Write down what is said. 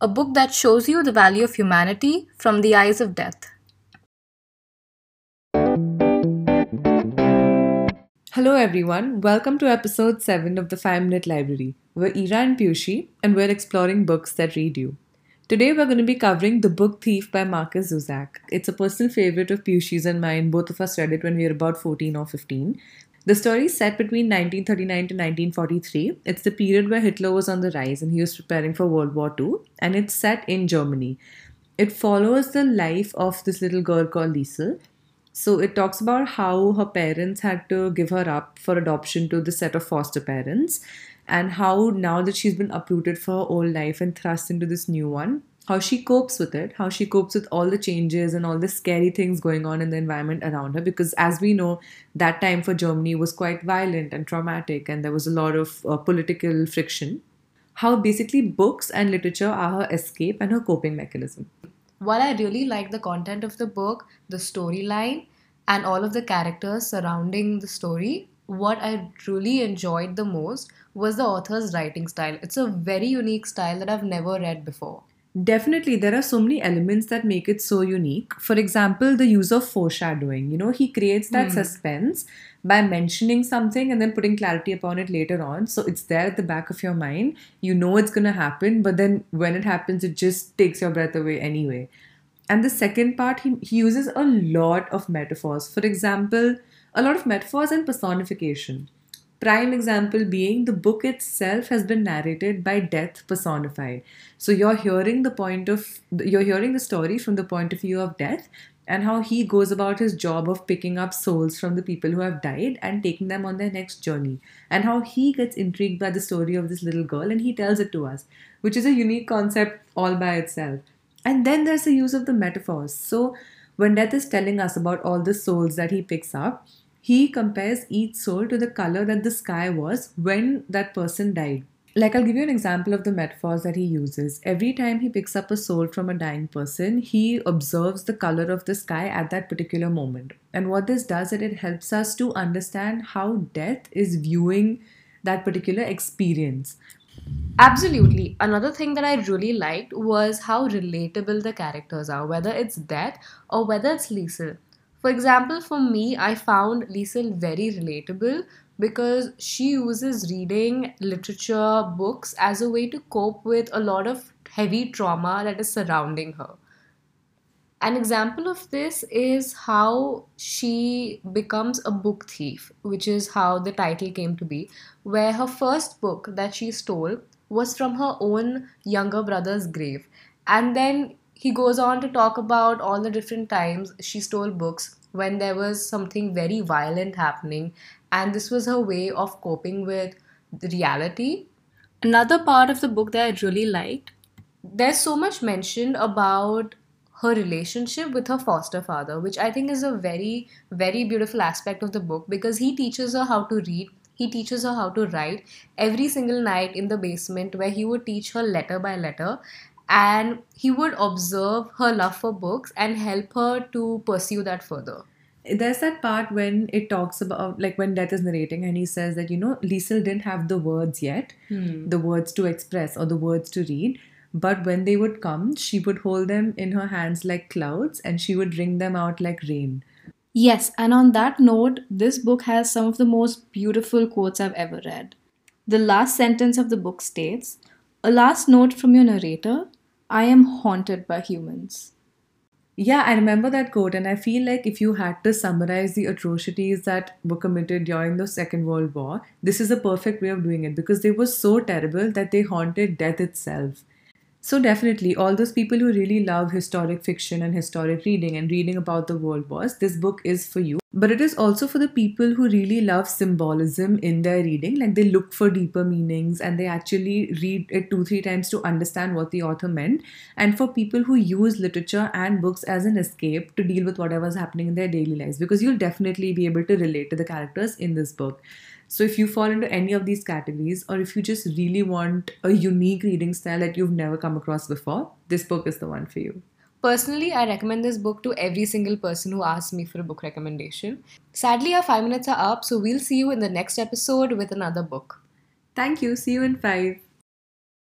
a book that shows you the value of humanity from the eyes of death. Hello, everyone. Welcome to episode 7 of the 5 Minute Library. We're Ira and Piyushi, and we're exploring books that read you. Today, we're going to be covering The Book Thief by Markus Zusak. It's a personal favorite of Piyushi's and mine. Both of us read it when we were about 14 or 15. The story is set between 1939 to 1943. It's the period where Hitler was on the rise and he was preparing for World War II, and it's set in Germany. It follows the life of this little girl called Liesel. So it talks about how her parents had to give her up for adoption to the set of foster parents, and how now that she's been uprooted for her old life and thrust into this new one, how she copes with it, how she copes with all the changes and all the scary things going on in the environment around her. Because as we know, that time for Germany was quite violent and traumatic, and there was a lot of uh, political friction. How basically books and literature are her escape and her coping mechanism. While I really like the content of the book, the storyline, and all of the characters surrounding the story, what I truly enjoyed the most was the author's writing style. It's a very unique style that I've never read before. Definitely, there are so many elements that make it so unique. For example, the use of foreshadowing. You know, he creates that Hmm. suspense by mentioning something and then putting clarity upon it later on. So it's there at the back of your mind. You know it's going to happen, but then when it happens, it just takes your breath away anyway. And the second part, he, he uses a lot of metaphors. For example, a lot of metaphors and personification. Prime example being the book itself has been narrated by death personified. So you're hearing the point of you're hearing the story from the point of view of death and how he goes about his job of picking up souls from the people who have died and taking them on their next journey and how he gets intrigued by the story of this little girl and he tells it to us which is a unique concept all by itself and then there's the use of the metaphors so when death is telling us about all the souls that he picks up he compares each soul to the color that the sky was when that person died. Like, I'll give you an example of the metaphors that he uses. Every time he picks up a soul from a dying person, he observes the color of the sky at that particular moment. And what this does is it helps us to understand how death is viewing that particular experience. Absolutely. Another thing that I really liked was how relatable the characters are, whether it's Death or whether it's Liesel. For example, for me, I found Liesel very relatable because she uses reading literature, books as a way to cope with a lot of heavy trauma that is surrounding her. An example of this is how she becomes a book thief, which is how the title came to be, where her first book that she stole was from her own younger brother's grave. And then he goes on to talk about all the different times she stole books when there was something very violent happening, and this was her way of coping with the reality. Another part of the book that I really liked there's so much mentioned about her relationship with her foster father, which I think is a very, very beautiful aspect of the book because he teaches her how to read, he teaches her how to write every single night in the basement where he would teach her letter by letter and he would observe her love for books and help her to pursue that further. There's that part when it talks about, like, when Death is narrating and he says that, you know, Liesel didn't have the words yet, hmm. the words to express or the words to read. But when they would come, she would hold them in her hands like clouds and she would wring them out like rain. Yes, and on that note, this book has some of the most beautiful quotes I've ever read. The last sentence of the book states A last note from your narrator I am haunted by humans. Yeah, I remember that quote, and I feel like if you had to summarize the atrocities that were committed during the Second World War, this is a perfect way of doing it because they were so terrible that they haunted death itself. So, definitely, all those people who really love historic fiction and historic reading and reading about the world wars, this book is for you. But it is also for the people who really love symbolism in their reading. Like they look for deeper meanings and they actually read it two, three times to understand what the author meant. And for people who use literature and books as an escape to deal with whatever's happening in their daily lives, because you'll definitely be able to relate to the characters in this book. So, if you fall into any of these categories, or if you just really want a unique reading style that you've never come across before, this book is the one for you. Personally, I recommend this book to every single person who asks me for a book recommendation. Sadly, our five minutes are up, so we'll see you in the next episode with another book. Thank you. See you in five.